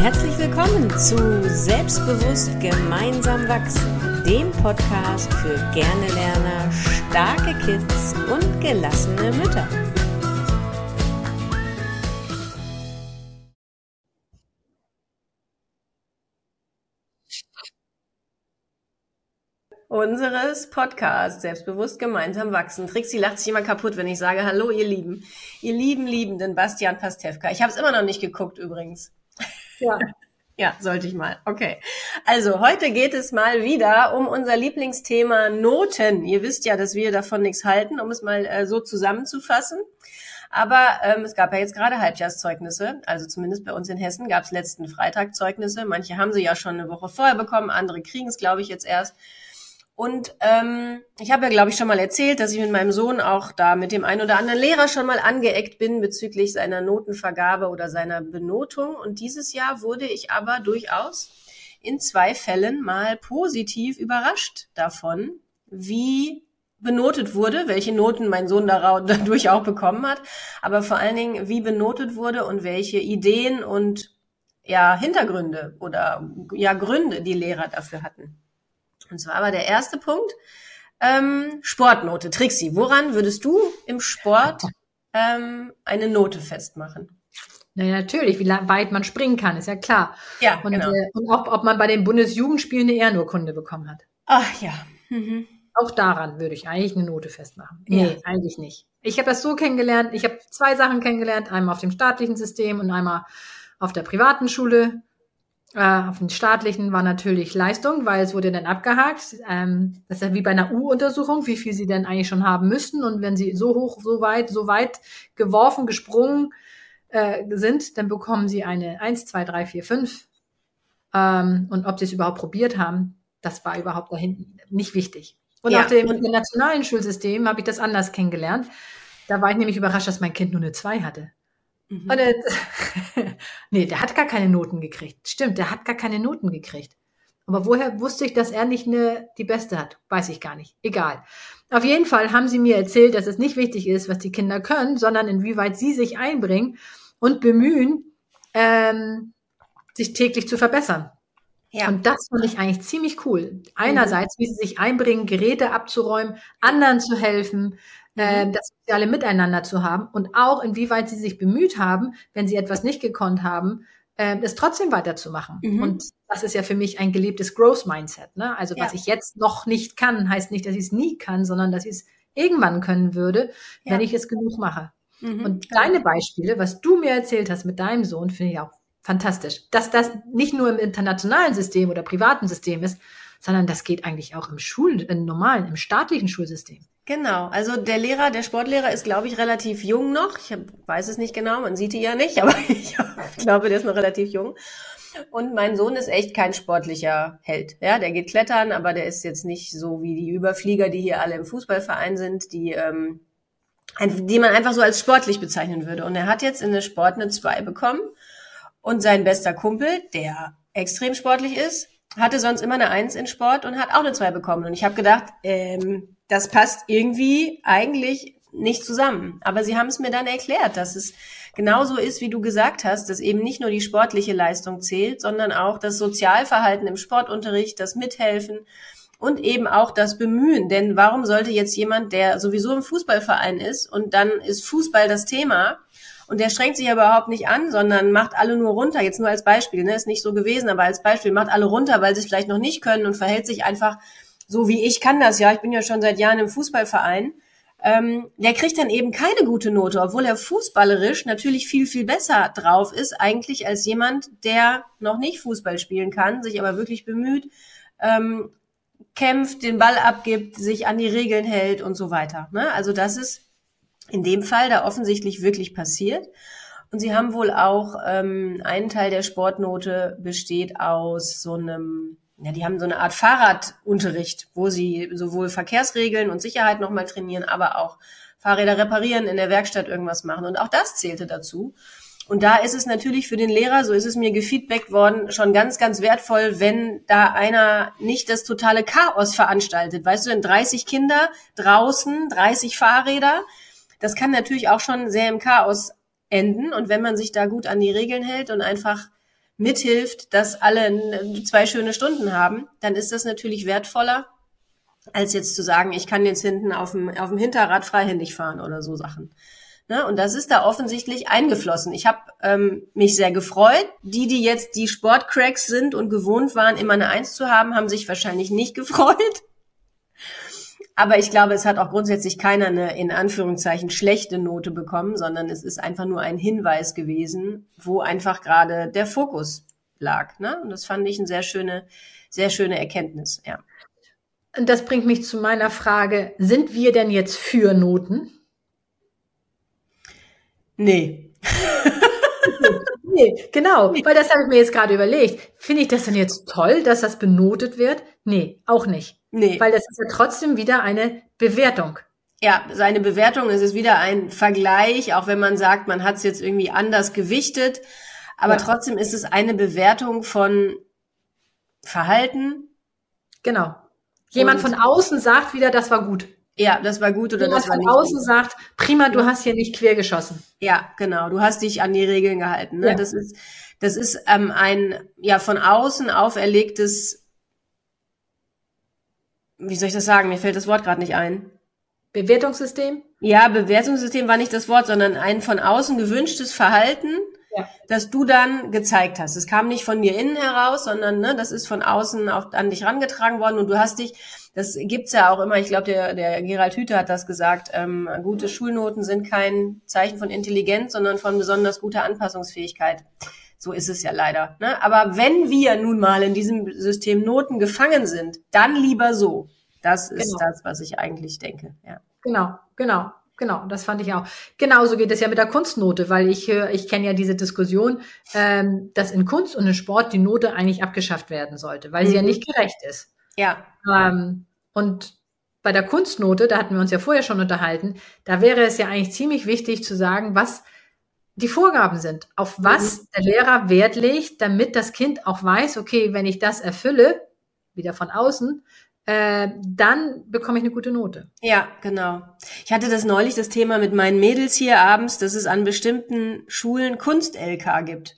Herzlich willkommen zu Selbstbewusst gemeinsam wachsen, dem Podcast für gerne Lerner, starke Kids und gelassene Mütter. unseres Podcasts Selbstbewusst gemeinsam wachsen. Trixie lacht sich immer kaputt, wenn ich sage Hallo, ihr Lieben. Ihr lieben, liebenden Bastian Pastewka. Ich habe es immer noch nicht geguckt übrigens. Ja. Ja, sollte ich mal. Okay. Also heute geht es mal wieder um unser Lieblingsthema Noten. Ihr wisst ja, dass wir davon nichts halten, um es mal äh, so zusammenzufassen. Aber ähm, es gab ja jetzt gerade Halbjahrszeugnisse, also zumindest bei uns in Hessen gab es letzten Freitag Zeugnisse. Manche haben sie ja schon eine Woche vorher bekommen, andere kriegen es, glaube ich, jetzt erst. Und ähm, ich habe ja, glaube ich, schon mal erzählt, dass ich mit meinem Sohn auch da mit dem einen oder anderen Lehrer schon mal angeeckt bin bezüglich seiner Notenvergabe oder seiner Benotung. Und dieses Jahr wurde ich aber durchaus in zwei Fällen mal positiv überrascht davon, wie benotet wurde, welche Noten mein Sohn dadurch auch bekommen hat, aber vor allen Dingen, wie benotet wurde und welche Ideen und ja, Hintergründe oder ja, Gründe die Lehrer dafür hatten. Und zwar war der erste Punkt ähm, Sportnote. Trixie, woran würdest du im Sport ähm, eine Note festmachen? Naja, natürlich, wie weit man springen kann, ist ja klar. Ja, und, genau. Äh, und auch, ob man bei den Bundesjugendspielen eine Ehrenurkunde bekommen hat. Ach ja. Mhm. Auch daran würde ich eigentlich eine Note festmachen. Nee, ja. eigentlich nicht. Ich habe das so kennengelernt. Ich habe zwei Sachen kennengelernt. Einmal auf dem staatlichen System und einmal auf der privaten Schule. Äh, auf den staatlichen war natürlich Leistung, weil es wurde dann abgehakt. Ähm, das ist ja wie bei einer U-Untersuchung, wie viel sie denn eigentlich schon haben müssten. Und wenn sie so hoch, so weit, so weit geworfen, gesprungen äh, sind, dann bekommen sie eine 1, 2, 3, 4, 5. Ähm, und ob sie es überhaupt probiert haben, das war überhaupt dahin nicht wichtig. Und ja. auf dem internationalen Schulsystem habe ich das anders kennengelernt. Da war ich nämlich überrascht, dass mein Kind nur eine 2 hatte. Mhm. Und er, nee, der hat gar keine Noten gekriegt. Stimmt, der hat gar keine Noten gekriegt. Aber woher wusste ich, dass er nicht eine, die beste hat? Weiß ich gar nicht. Egal. Auf jeden Fall haben sie mir erzählt, dass es nicht wichtig ist, was die Kinder können, sondern inwieweit sie sich einbringen und bemühen, ähm, sich täglich zu verbessern. Ja. Und das fand ich eigentlich ziemlich cool. Einerseits, wie sie sich einbringen, Geräte abzuräumen, anderen zu helfen, mhm. das soziale Miteinander zu haben und auch inwieweit sie sich bemüht haben, wenn sie etwas nicht gekonnt haben, äh, es trotzdem weiterzumachen. Mhm. Und das ist ja für mich ein gelebtes Growth Mindset. Ne? Also ja. was ich jetzt noch nicht kann, heißt nicht, dass ich es nie kann, sondern dass ich es irgendwann können würde, ja. wenn ich es genug mache. Mhm. Und deine Beispiele, was du mir erzählt hast mit deinem Sohn, finde ich auch fantastisch. Dass das nicht nur im internationalen System oder privaten System ist, sondern das geht eigentlich auch im Schul, im normalen, im staatlichen Schulsystem. Genau, also der Lehrer, der Sportlehrer ist, glaube ich, relativ jung noch. Ich weiß es nicht genau, man sieht ihn ja nicht, aber ich glaube, der ist noch relativ jung. Und mein Sohn ist echt kein sportlicher Held. Ja, der geht klettern, aber der ist jetzt nicht so wie die Überflieger, die hier alle im Fußballverein sind, die, ähm, die man einfach so als sportlich bezeichnen würde. Und er hat jetzt in der Sport eine 2 bekommen. Und sein bester Kumpel, der extrem sportlich ist, hatte sonst immer eine Eins in Sport und hat auch eine 2 bekommen. Und ich habe gedacht, ähm, das passt irgendwie eigentlich nicht zusammen. Aber sie haben es mir dann erklärt, dass es genauso ist, wie du gesagt hast, dass eben nicht nur die sportliche Leistung zählt, sondern auch das Sozialverhalten im Sportunterricht, das Mithelfen und eben auch das Bemühen. Denn warum sollte jetzt jemand, der sowieso im Fußballverein ist und dann ist Fußball das Thema und der strengt sich überhaupt nicht an, sondern macht alle nur runter, jetzt nur als Beispiel, ne? ist nicht so gewesen, aber als Beispiel macht alle runter, weil sie es vielleicht noch nicht können und verhält sich einfach so wie ich kann das ja, ich bin ja schon seit Jahren im Fußballverein, ähm, der kriegt dann eben keine gute Note, obwohl er fußballerisch natürlich viel, viel besser drauf ist, eigentlich als jemand, der noch nicht Fußball spielen kann, sich aber wirklich bemüht, ähm, kämpft, den Ball abgibt, sich an die Regeln hält und so weiter. Ne? Also das ist in dem Fall da offensichtlich wirklich passiert. Und sie haben wohl auch ähm, einen Teil der Sportnote besteht aus so einem ja, die haben so eine Art Fahrradunterricht, wo sie sowohl Verkehrsregeln und Sicherheit nochmal trainieren, aber auch Fahrräder reparieren, in der Werkstatt irgendwas machen. Und auch das zählte dazu. Und da ist es natürlich für den Lehrer, so ist es mir gefeedbackt worden, schon ganz, ganz wertvoll, wenn da einer nicht das totale Chaos veranstaltet. Weißt du, denn 30 Kinder draußen, 30 Fahrräder, das kann natürlich auch schon sehr im Chaos enden. Und wenn man sich da gut an die Regeln hält und einfach mithilft, dass alle zwei schöne Stunden haben, dann ist das natürlich wertvoller, als jetzt zu sagen, ich kann jetzt hinten auf dem, auf dem Hinterrad freihändig fahren oder so Sachen. Ne? Und das ist da offensichtlich eingeflossen. Ich habe ähm, mich sehr gefreut. Die, die jetzt die Sportcracks sind und gewohnt waren, immer eine Eins zu haben, haben sich wahrscheinlich nicht gefreut. Aber ich glaube, es hat auch grundsätzlich keiner eine in Anführungszeichen schlechte Note bekommen, sondern es ist einfach nur ein Hinweis gewesen, wo einfach gerade der Fokus lag. Ne? Und das fand ich eine sehr schöne, sehr schöne Erkenntnis. Ja. Und das bringt mich zu meiner Frage: Sind wir denn jetzt für Noten? Nee. nee, genau, weil das habe ich mir jetzt gerade überlegt. Finde ich das denn jetzt toll, dass das benotet wird? Nee, auch nicht. Nee. Weil das ist ja trotzdem wieder eine Bewertung. Ja, seine Bewertung es ist wieder ein Vergleich, auch wenn man sagt, man hat es jetzt irgendwie anders gewichtet. Aber ja. trotzdem ist es eine Bewertung von Verhalten. Genau. Jemand von außen sagt wieder, das war gut. Ja, das war gut oder Jemand das war nicht. von außen gut. sagt, prima, du hast hier nicht quer geschossen. Ja, genau. Du hast dich an die Regeln gehalten. Ne? Ja. Das ist, das ist ähm, ein ja von außen auferlegtes, wie soll ich das sagen? Mir fällt das Wort gerade nicht ein. Bewertungssystem? Ja, Bewertungssystem war nicht das Wort, sondern ein von außen gewünschtes Verhalten, ja. das du dann gezeigt hast. Es kam nicht von dir innen heraus, sondern ne, das ist von außen auf, an dich rangetragen worden und du hast dich, das gibt's ja auch immer, ich glaube, der, der Gerald Hüther hat das gesagt, ähm, gute Schulnoten sind kein Zeichen von Intelligenz, sondern von besonders guter Anpassungsfähigkeit. So ist es ja leider. Ne? Aber wenn wir nun mal in diesem System Noten gefangen sind, dann lieber so. Das ist genau. das, was ich eigentlich denke. Ja. Genau, genau. Genau, das fand ich auch. Genauso geht es ja mit der Kunstnote, weil ich höre, ich kenne ja diese Diskussion, ähm, dass in Kunst und in Sport die Note eigentlich abgeschafft werden sollte, weil mhm. sie ja mhm. nicht gerecht ist. Ja. Ähm, und bei der Kunstnote, da hatten wir uns ja vorher schon unterhalten, da wäre es ja eigentlich ziemlich wichtig zu sagen, was die Vorgaben sind, auf was mhm. der Lehrer Wert legt, damit das Kind auch weiß, okay, wenn ich das erfülle, wieder von außen, äh, dann bekomme ich eine gute Note. Ja, genau. Ich hatte das neulich das Thema mit meinen Mädels hier abends, dass es an bestimmten Schulen Kunst-LK gibt.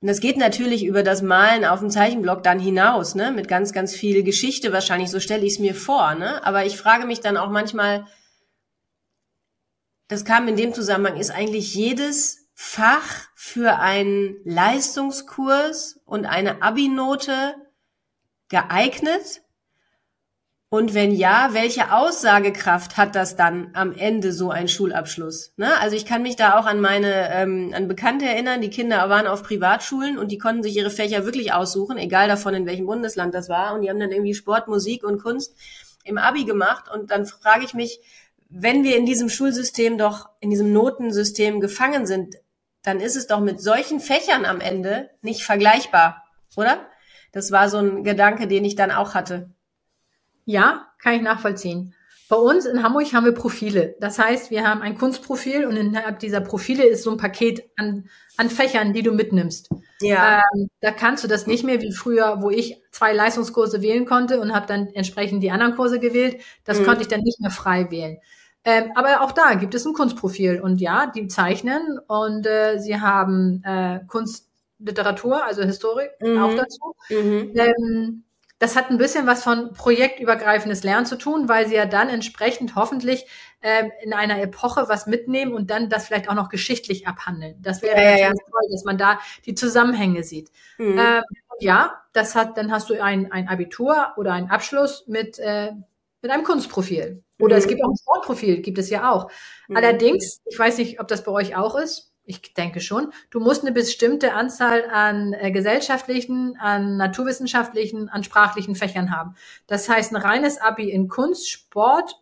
Und das geht natürlich über das Malen auf dem Zeichenblock dann hinaus, ne, mit ganz, ganz viel Geschichte wahrscheinlich, so stelle ich es mir vor, ne. Aber ich frage mich dann auch manchmal, das kam in dem Zusammenhang, ist eigentlich jedes Fach für einen Leistungskurs und eine Abi-Note geeignet? Und wenn ja, welche Aussagekraft hat das dann am Ende so ein Schulabschluss? Ne? Also ich kann mich da auch an meine ähm, an Bekannte erinnern, die Kinder waren auf Privatschulen und die konnten sich ihre Fächer wirklich aussuchen, egal davon in welchem Bundesland das war. Und die haben dann irgendwie Sport, Musik und Kunst im Abi gemacht. Und dann frage ich mich, wenn wir in diesem Schulsystem doch, in diesem Notensystem gefangen sind, dann ist es doch mit solchen Fächern am Ende nicht vergleichbar, oder? Das war so ein Gedanke, den ich dann auch hatte. Ja, kann ich nachvollziehen. Bei uns in Hamburg haben wir Profile. Das heißt, wir haben ein Kunstprofil und innerhalb dieser Profile ist so ein Paket an, an Fächern, die du mitnimmst. Ja. Ähm, da kannst du das nicht mehr wie früher, wo ich zwei Leistungskurse wählen konnte und habe dann entsprechend die anderen Kurse gewählt. Das mhm. konnte ich dann nicht mehr frei wählen. Ähm, aber auch da gibt es ein Kunstprofil und ja, die zeichnen und äh, sie haben äh, Kunstliteratur, also Historik mhm. auch dazu. Mhm. Ähm, das hat ein bisschen was von projektübergreifendes Lernen zu tun, weil sie ja dann entsprechend hoffentlich ähm, in einer Epoche was mitnehmen und dann das vielleicht auch noch geschichtlich abhandeln. Das wäre ja, ja, ja. toll, dass man da die Zusammenhänge sieht. Mhm. Ähm, ja, das hat, dann hast du ein, ein Abitur oder einen Abschluss mit, äh, mit einem Kunstprofil. Oder mhm. es gibt auch ein Sportprofil, gibt es ja auch. Mhm. Allerdings, ich weiß nicht, ob das bei euch auch ist, ich denke schon, du musst eine bestimmte Anzahl an äh, gesellschaftlichen, an naturwissenschaftlichen, an sprachlichen Fächern haben. Das heißt, ein reines Abi in Kunst, Sport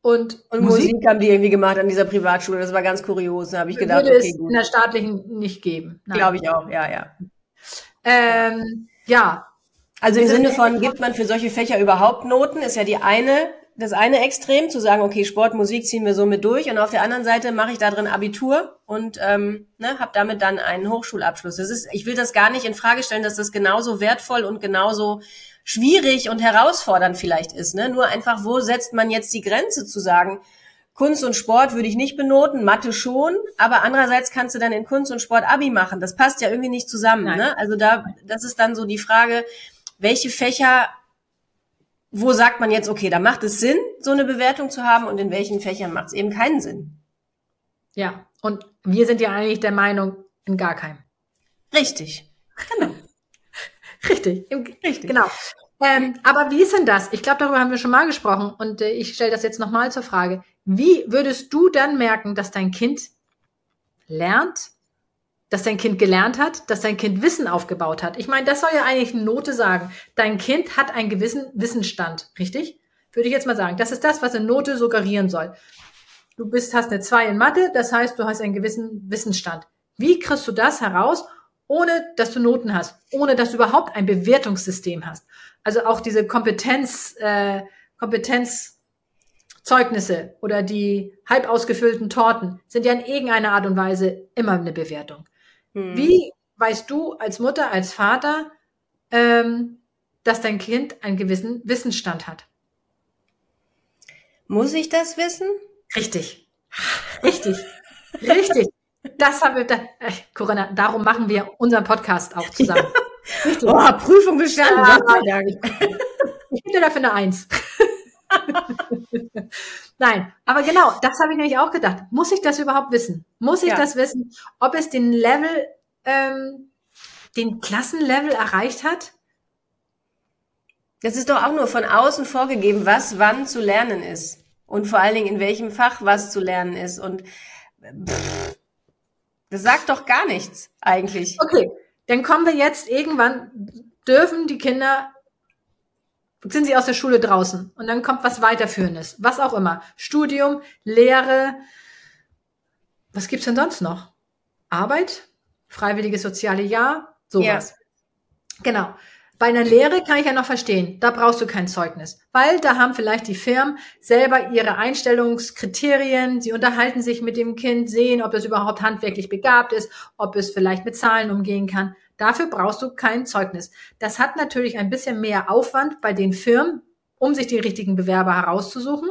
und, und Musik, Musik haben die irgendwie gemacht an dieser Privatschule. Das war ganz kurios. Da habe ich gedacht, würde okay, es gut. in der staatlichen nicht geben. Glaube ich auch, ja, ja. Ähm, ja. Also im Sinne von, gibt man für solche Fächer überhaupt Noten? Ist ja die eine das eine Extrem, zu sagen, okay, Sport, Musik ziehen wir so mit durch und auf der anderen Seite mache ich da drin Abitur und ähm, ne, habe damit dann einen Hochschulabschluss. Das ist, ich will das gar nicht in Frage stellen, dass das genauso wertvoll und genauso schwierig und herausfordernd vielleicht ist. Ne? Nur einfach, wo setzt man jetzt die Grenze zu sagen, Kunst und Sport würde ich nicht benoten, Mathe schon, aber andererseits kannst du dann in Kunst und Sport Abi machen. Das passt ja irgendwie nicht zusammen. Ne? Also da, das ist dann so die Frage, welche Fächer, wo sagt man jetzt, okay, da macht es Sinn, so eine Bewertung zu haben und in welchen Fächern macht es eben keinen Sinn. Ja, und wir sind ja eigentlich der Meinung, in gar keinem. Richtig. Genau. Richtig. Richtig. Genau. Ähm, aber wie ist denn das? Ich glaube, darüber haben wir schon mal gesprochen und äh, ich stelle das jetzt nochmal zur Frage. Wie würdest du dann merken, dass dein Kind lernt, dass dein Kind gelernt hat, dass dein Kind Wissen aufgebaut hat? Ich meine, das soll ja eigentlich eine Note sagen. Dein Kind hat einen gewissen Wissensstand, richtig? Würde ich jetzt mal sagen. Das ist das, was eine Note suggerieren soll. Du bist, hast eine 2 in Mathe, das heißt, du hast einen gewissen Wissensstand. Wie kriegst du das heraus, ohne dass du Noten hast, ohne dass du überhaupt ein Bewertungssystem hast? Also auch diese Kompetenz, äh, Kompetenzzeugnisse oder die halb ausgefüllten Torten sind ja in irgendeiner Art und Weise immer eine Bewertung. Hm. Wie weißt du als Mutter, als Vater, ähm, dass dein Kind einen gewissen Wissensstand hat? Muss ich das wissen? Richtig. Richtig. Richtig. Das haben wir, da, äh, Corinna, darum machen wir unseren Podcast auch zusammen. Ja. oh, Prüfung bestanden. Ja, ich gebe dir dafür eine Eins. Nein, aber genau, das habe ich nämlich auch gedacht. Muss ich das überhaupt wissen? Muss ich ja. das wissen, ob es den Level, ähm, den Klassenlevel erreicht hat? Das ist doch auch nur von außen vorgegeben, was wann zu lernen ist. Und vor allen Dingen, in welchem Fach was zu lernen ist. Und pff, das sagt doch gar nichts eigentlich. Okay, dann kommen wir jetzt irgendwann, dürfen die Kinder, sind sie aus der Schule draußen und dann kommt was weiterführendes, was auch immer. Studium, Lehre, was gibt's denn sonst noch? Arbeit, freiwilliges soziale Jahr, sowas. Ja. Genau. Bei einer Lehre kann ich ja noch verstehen, da brauchst du kein Zeugnis, weil da haben vielleicht die Firmen selber ihre Einstellungskriterien, sie unterhalten sich mit dem Kind, sehen, ob es überhaupt handwerklich begabt ist, ob es vielleicht mit Zahlen umgehen kann. Dafür brauchst du kein Zeugnis. Das hat natürlich ein bisschen mehr Aufwand bei den Firmen, um sich die richtigen Bewerber herauszusuchen.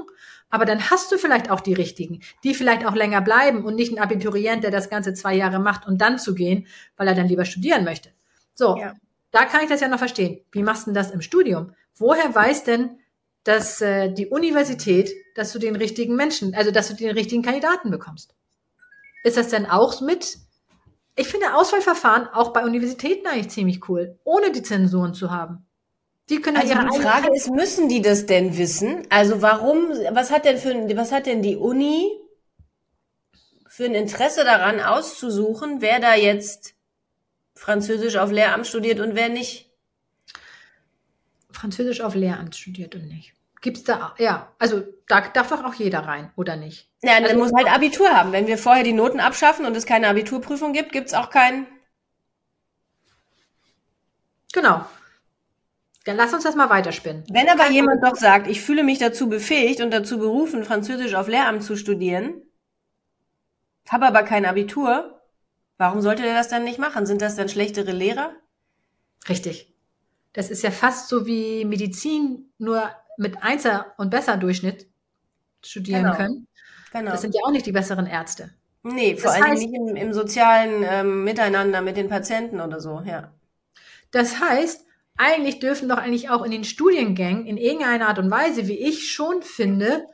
Aber dann hast du vielleicht auch die richtigen, die vielleicht auch länger bleiben und nicht ein Abiturient, der das Ganze zwei Jahre macht und dann zu gehen, weil er dann lieber studieren möchte. So, ja. Da kann ich das ja noch verstehen. Wie machst du denn das im Studium? Woher weiß denn dass äh, die Universität, dass du den richtigen Menschen, also dass du den richtigen Kandidaten bekommst? Ist das denn auch mit? Ich finde Auswahlverfahren auch bei Universitäten eigentlich ziemlich cool, ohne die Zensuren zu haben. Die können also ihre die Frage ist, müssen die das denn wissen? Also warum, was hat denn für, was hat denn die Uni für ein Interesse daran auszusuchen, wer da jetzt Französisch auf Lehramt studiert und wer nicht? Französisch auf Lehramt studiert und nicht. Gibt's da, ja, also da darf doch auch jeder rein, oder nicht? Ja, dann also, muss halt Abitur haben. Wenn wir vorher die Noten abschaffen und es keine Abiturprüfung gibt, gibt's auch kein. Genau. Dann lass uns das mal weiterspinnen. Wenn aber Kein jemand doch sagt, ich fühle mich dazu befähigt und dazu berufen, Französisch auf Lehramt zu studieren, habe aber kein Abitur, Warum sollte der das dann nicht machen? Sind das dann schlechtere Lehrer? Richtig. Das ist ja fast so wie Medizin, nur mit Einser- und Besser-Durchschnitt studieren genau. können. Genau. Das sind ja auch nicht die besseren Ärzte. Nee, vor das allem heißt, nicht im, im sozialen ähm, Miteinander mit den Patienten oder so, ja. Das heißt, eigentlich dürfen doch eigentlich auch in den Studiengängen in irgendeiner Art und Weise, wie ich schon finde,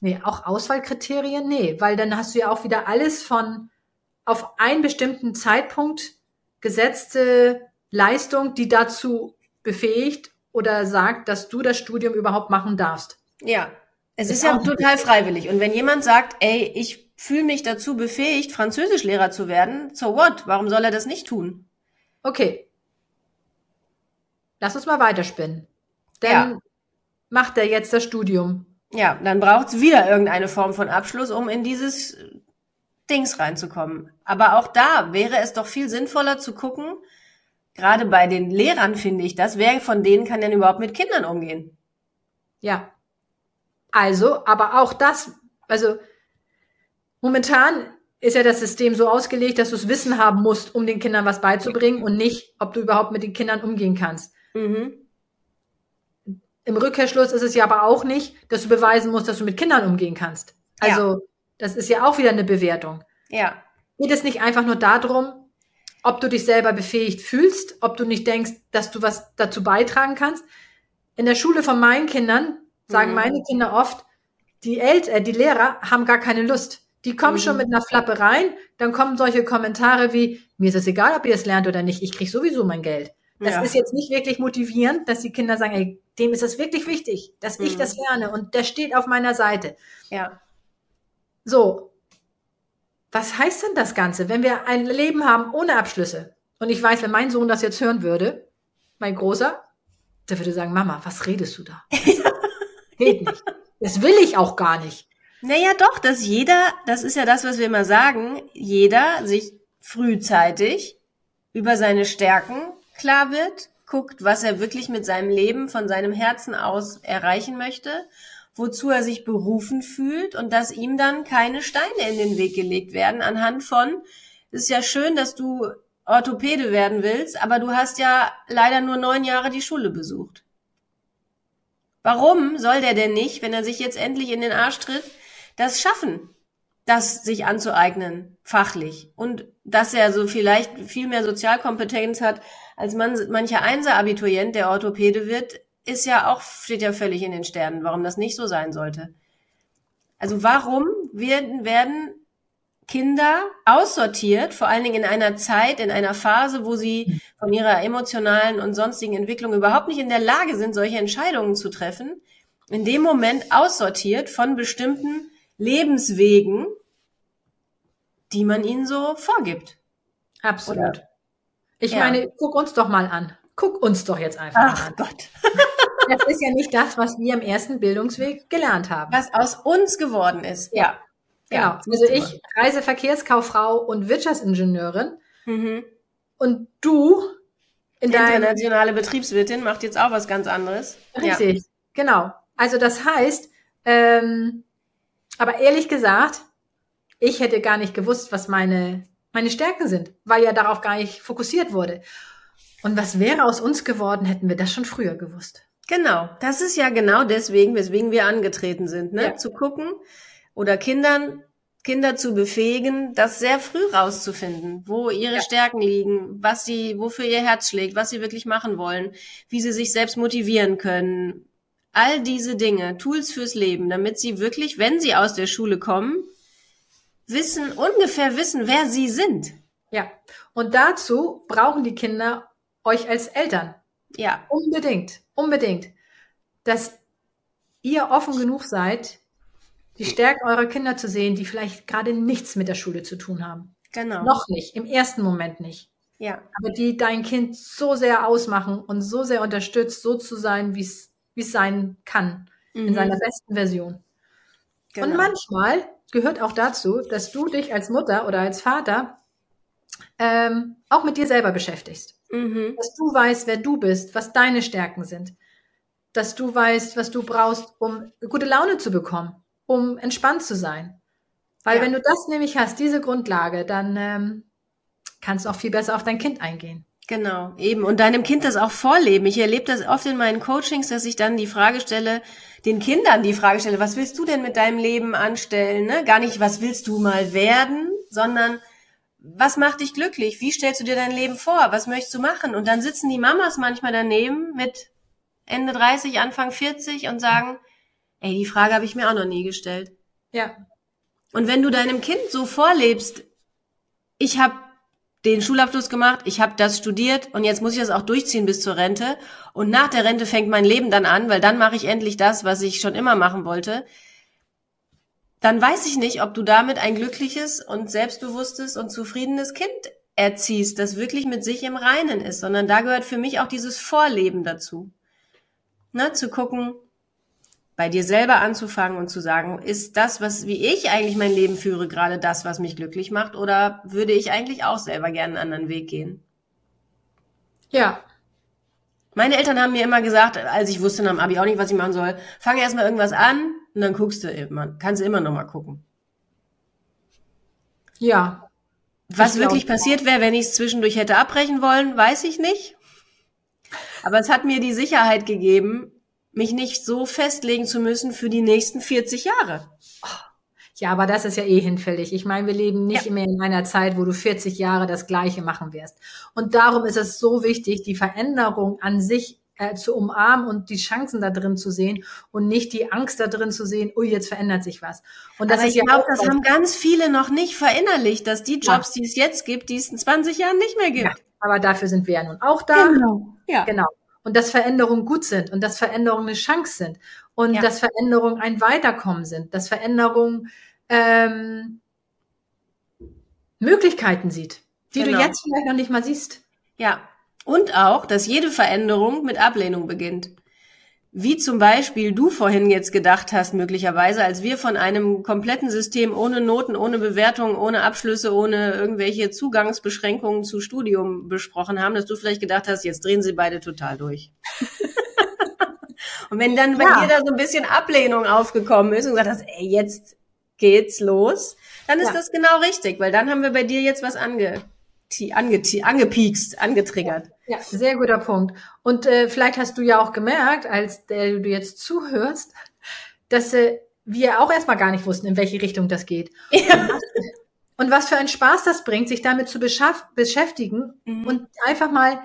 nee, auch Auswahlkriterien, nee, weil dann hast du ja auch wieder alles von auf einen bestimmten Zeitpunkt gesetzte Leistung, die dazu befähigt oder sagt, dass du das Studium überhaupt machen darfst. Ja, es ist, ist ja auch total freiwillig. Und wenn jemand sagt, ey, ich fühle mich dazu befähigt, Französischlehrer zu werden, so what? Warum soll er das nicht tun? Okay. Lass uns mal weiterspinnen. Denn ja. macht er jetzt das Studium. Ja, dann braucht es wieder irgendeine Form von Abschluss, um in dieses Dings reinzukommen. Aber auch da wäre es doch viel sinnvoller zu gucken, gerade bei den Lehrern finde ich das, wer von denen kann denn überhaupt mit Kindern umgehen? Ja. Also, aber auch das, also momentan ist ja das System so ausgelegt, dass du das Wissen haben musst, um den Kindern was beizubringen und nicht, ob du überhaupt mit den Kindern umgehen kannst. Mhm. Im Rückkehrschluss ist es ja aber auch nicht, dass du beweisen musst, dass du mit Kindern umgehen kannst. Also ja. Das ist ja auch wieder eine Bewertung. Ja. Geht es nicht einfach nur darum, ob du dich selber befähigt fühlst, ob du nicht denkst, dass du was dazu beitragen kannst? In der Schule von meinen Kindern sagen mhm. meine Kinder oft, die Eltern, äh, die Lehrer haben gar keine Lust. Die kommen mhm. schon mit einer Flappe rein, dann kommen solche Kommentare wie, mir ist es egal, ob ihr es lernt oder nicht, ich krieg sowieso mein Geld. Das ja. ist jetzt nicht wirklich motivierend, dass die Kinder sagen, ey, dem ist es wirklich wichtig, dass mhm. ich das lerne und der steht auf meiner Seite. Ja. So. Was heißt denn das Ganze, wenn wir ein Leben haben ohne Abschlüsse? Und ich weiß, wenn mein Sohn das jetzt hören würde, mein Großer, der würde sagen, Mama, was redest du da? Geht nicht. Das will ich auch gar nicht. Naja, doch, dass jeder, das ist ja das, was wir immer sagen, jeder sich frühzeitig über seine Stärken klar wird, guckt, was er wirklich mit seinem Leben von seinem Herzen aus erreichen möchte, wozu er sich berufen fühlt und dass ihm dann keine Steine in den Weg gelegt werden anhand von, es ist ja schön, dass du Orthopäde werden willst, aber du hast ja leider nur neun Jahre die Schule besucht. Warum soll der denn nicht, wenn er sich jetzt endlich in den Arsch tritt, das schaffen? das sich anzueignen, fachlich. Und dass er so vielleicht viel mehr Sozialkompetenz hat, als man, mancher Einser-Abiturient, der Orthopäde wird, ist ja auch, steht ja völlig in den Sternen, warum das nicht so sein sollte. Also warum werden, werden Kinder aussortiert, vor allen Dingen in einer Zeit, in einer Phase, wo sie von ihrer emotionalen und sonstigen Entwicklung überhaupt nicht in der Lage sind, solche Entscheidungen zu treffen, in dem Moment aussortiert von bestimmten Lebenswegen, die man ihnen so vorgibt. Absolut. Oder? Ich ja. meine, guck uns doch mal an. Guck uns doch jetzt einfach Ach an. Gott. das ist ja nicht das, was wir im ersten Bildungsweg gelernt haben. Was aus uns geworden ist. Ja. Genau. Ja, also ich, Reiseverkehrskauffrau und Wirtschaftsingenieurin. Mhm. Und du in Internationale Betriebswirtin macht jetzt auch was ganz anderes. Richtig, ja. genau. Also das heißt, ähm, aber ehrlich gesagt, ich hätte gar nicht gewusst, was meine, meine Stärken sind, weil ja darauf gar nicht fokussiert wurde. Und was wäre aus uns geworden, hätten wir das schon früher gewusst. Genau, das ist ja genau deswegen, weswegen wir angetreten sind, ne? Ja. Zu gucken oder Kindern, Kinder zu befähigen, das sehr früh rauszufinden, wo ihre ja. Stärken liegen, was sie, wofür ihr Herz schlägt, was sie wirklich machen wollen, wie sie sich selbst motivieren können, all diese Dinge, Tools fürs Leben, damit sie wirklich, wenn sie aus der Schule kommen, wissen, ungefähr wissen, wer sie sind. Ja. Und dazu brauchen die Kinder euch als Eltern. Ja. Unbedingt. Unbedingt. Dass ihr offen genug seid, die Stärken eurer Kinder zu sehen, die vielleicht gerade nichts mit der Schule zu tun haben. Genau. Noch nicht. Im ersten Moment nicht. Ja. Aber die dein Kind so sehr ausmachen und so sehr unterstützt, so zu sein, wie es sein kann, mhm. in seiner besten Version. Genau. Und manchmal gehört auch dazu, dass du dich als Mutter oder als Vater ähm, auch mit dir selber beschäftigst. Mhm. Dass du weißt, wer du bist, was deine Stärken sind. Dass du weißt, was du brauchst, um gute Laune zu bekommen, um entspannt zu sein. Weil ja. wenn du das nämlich hast, diese Grundlage, dann ähm, kannst du auch viel besser auf dein Kind eingehen. Genau, eben. Und deinem Kind das auch vorleben. Ich erlebe das oft in meinen Coachings, dass ich dann die Frage stelle, den Kindern die Frage stelle, was willst du denn mit deinem Leben anstellen? Ne? Gar nicht, was willst du mal werden, sondern was macht dich glücklich? Wie stellst du dir dein Leben vor? Was möchtest du machen? Und dann sitzen die Mamas manchmal daneben mit Ende 30, Anfang 40 und sagen, ey, die Frage habe ich mir auch noch nie gestellt. Ja. Und wenn du deinem Kind so vorlebst, ich habe den Schulabschluss gemacht, ich habe das studiert und jetzt muss ich das auch durchziehen bis zur Rente. Und nach der Rente fängt mein Leben dann an, weil dann mache ich endlich das, was ich schon immer machen wollte. Dann weiß ich nicht, ob du damit ein glückliches und selbstbewusstes und zufriedenes Kind erziehst, das wirklich mit sich im Reinen ist, sondern da gehört für mich auch dieses Vorleben dazu. Na, zu gucken, bei dir selber anzufangen und zu sagen, ist das, was, wie ich eigentlich mein Leben führe, gerade das, was mich glücklich macht, oder würde ich eigentlich auch selber gerne einen anderen Weg gehen? Ja. Meine Eltern haben mir immer gesagt, als ich wusste nach dem Abi auch nicht, was ich machen soll, fange erstmal irgendwas an und dann guckst du immer, kannst du immer noch mal gucken. Ja. Was wirklich passiert wäre, wenn ich es zwischendurch hätte abbrechen wollen, weiß ich nicht. Aber es hat mir die Sicherheit gegeben, mich nicht so festlegen zu müssen für die nächsten 40 Jahre. Ja, aber das ist ja eh hinfällig. Ich meine, wir leben nicht ja. mehr in einer Zeit, wo du 40 Jahre das Gleiche machen wirst. Und darum ist es so wichtig, die Veränderung an sich äh, zu umarmen und die Chancen da drin zu sehen und nicht die Angst da drin zu sehen, ui, jetzt verändert sich was. Und das Aber ist ich ja glaube, das haben ganz viele noch nicht verinnerlicht, dass die Jobs, ja. die es jetzt gibt, die es in 20 Jahren nicht mehr gibt. Ja, aber dafür sind wir ja nun auch da. Genau. Ja. Genau. Und dass Veränderungen gut sind und dass Veränderungen eine Chance sind und ja. dass Veränderungen ein Weiterkommen sind, dass Veränderungen ähm, Möglichkeiten sieht, die genau. du jetzt vielleicht noch nicht mal siehst. Ja, und auch, dass jede Veränderung mit Ablehnung beginnt. Wie zum Beispiel du vorhin jetzt gedacht hast, möglicherweise, als wir von einem kompletten System ohne Noten, ohne Bewertungen, ohne Abschlüsse, ohne irgendwelche Zugangsbeschränkungen zu Studium besprochen haben, dass du vielleicht gedacht hast, jetzt drehen sie beide total durch. und wenn dann bei ja. dir da so ein bisschen Ablehnung aufgekommen ist und gesagt hast, ey, jetzt geht's los, dann ist ja. das genau richtig, weil dann haben wir bei dir jetzt was ange ange angepiekst, angetriggert. Ja, sehr guter Punkt. Und äh, vielleicht hast du ja auch gemerkt, als der du jetzt zuhörst, dass äh, wir auch erstmal gar nicht wussten, in welche Richtung das geht. Ja. Und was für einen Spaß das bringt, sich damit zu beschäftigen mhm. und einfach mal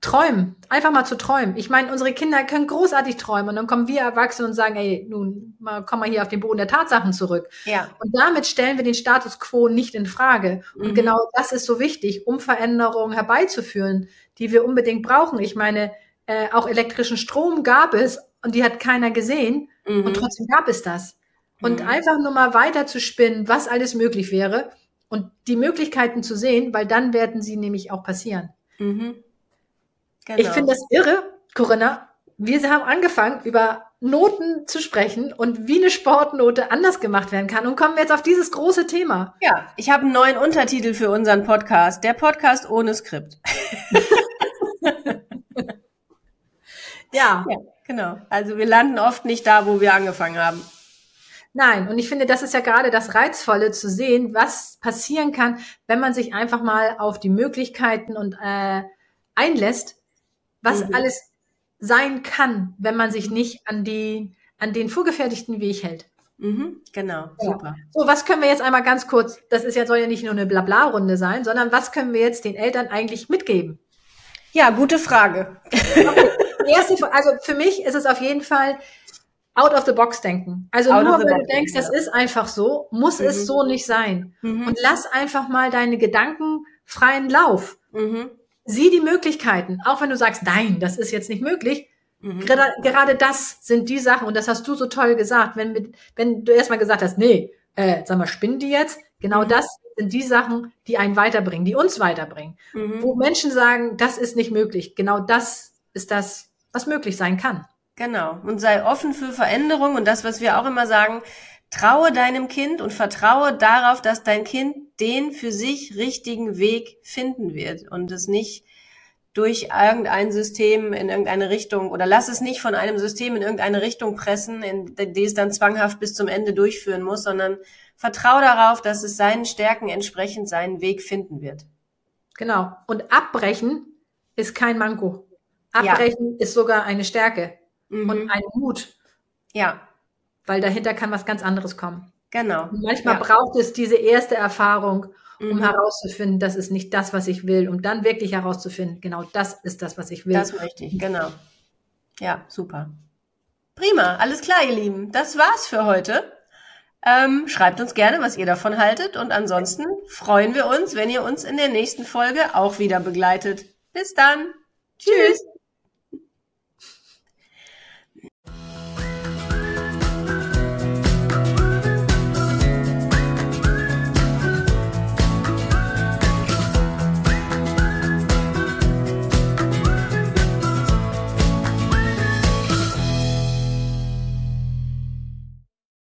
träumen, einfach mal zu träumen. Ich meine, unsere Kinder können großartig träumen und dann kommen wir Erwachsene und sagen, ey, nun mal, komm mal hier auf den Boden der Tatsachen zurück. Ja. Und damit stellen wir den Status quo nicht in Frage. Und mhm. genau das ist so wichtig, um Veränderungen herbeizuführen, die wir unbedingt brauchen. Ich meine, äh, auch elektrischen Strom gab es und die hat keiner gesehen mhm. und trotzdem gab es das. Und mhm. einfach nur mal weiter zu spinnen, was alles möglich wäre und die Möglichkeiten zu sehen, weil dann werden sie nämlich auch passieren. Mhm. Genau. Ich finde das irre, Corinna. Wir haben angefangen, über Noten zu sprechen und wie eine Sportnote anders gemacht werden kann und kommen jetzt auf dieses große Thema. Ja, ich habe einen neuen Untertitel für unseren Podcast. Der Podcast ohne Skript. ja. ja. Genau. Also wir landen oft nicht da, wo wir angefangen haben. Nein, und ich finde, das ist ja gerade das Reizvolle zu sehen, was passieren kann, wenn man sich einfach mal auf die Möglichkeiten und äh, einlässt, was mhm. alles sein kann, wenn man sich nicht an die, an den vorgefertigten Weg hält. Mhm, genau, super. So, was können wir jetzt einmal ganz kurz, das ist ja, soll ja nicht nur eine Blabla-Runde sein, sondern was können wir jetzt den Eltern eigentlich mitgeben? Ja, gute Frage. Okay. Erste, also für mich ist es auf jeden Fall out of the box denken. Also out nur wenn du denkst, das ist einfach so, muss mhm. es so nicht sein. Mhm. Und lass einfach mal deine Gedanken freien Lauf. Mhm. Sieh die Möglichkeiten, auch wenn du sagst, nein, das ist jetzt nicht möglich. Mhm. Gerade, gerade das sind die Sachen, und das hast du so toll gesagt, wenn, wenn du erstmal gesagt hast, nee, äh, sag mal, spinnen die jetzt? Genau mhm. das sind die Sachen, die einen weiterbringen, die uns weiterbringen. Mhm. Wo Menschen sagen, das ist nicht möglich. Genau das ist das, was möglich sein kann. Genau. Und sei offen für Veränderung und das, was wir auch immer sagen, traue deinem Kind und vertraue darauf, dass dein Kind den für sich richtigen Weg finden wird und es nicht durch irgendein System in irgendeine Richtung oder lass es nicht von einem System in irgendeine Richtung pressen, in die es dann zwanghaft bis zum Ende durchführen muss, sondern vertraue darauf, dass es seinen Stärken entsprechend seinen Weg finden wird. Genau. Und abbrechen ist kein Manko. Abbrechen ja. ist sogar eine Stärke mhm. und ein Mut. Ja. Weil dahinter kann was ganz anderes kommen. Genau. Und manchmal ja. braucht es diese erste Erfahrung, um mhm. herauszufinden, das ist nicht das, was ich will, um dann wirklich herauszufinden, genau das ist das, was ich will. Das möchte ich, genau. Ja, super. Prima, alles klar, ihr Lieben. Das war's für heute. Ähm, schreibt uns gerne, was ihr davon haltet. Und ansonsten freuen wir uns, wenn ihr uns in der nächsten Folge auch wieder begleitet. Bis dann. Tschüss.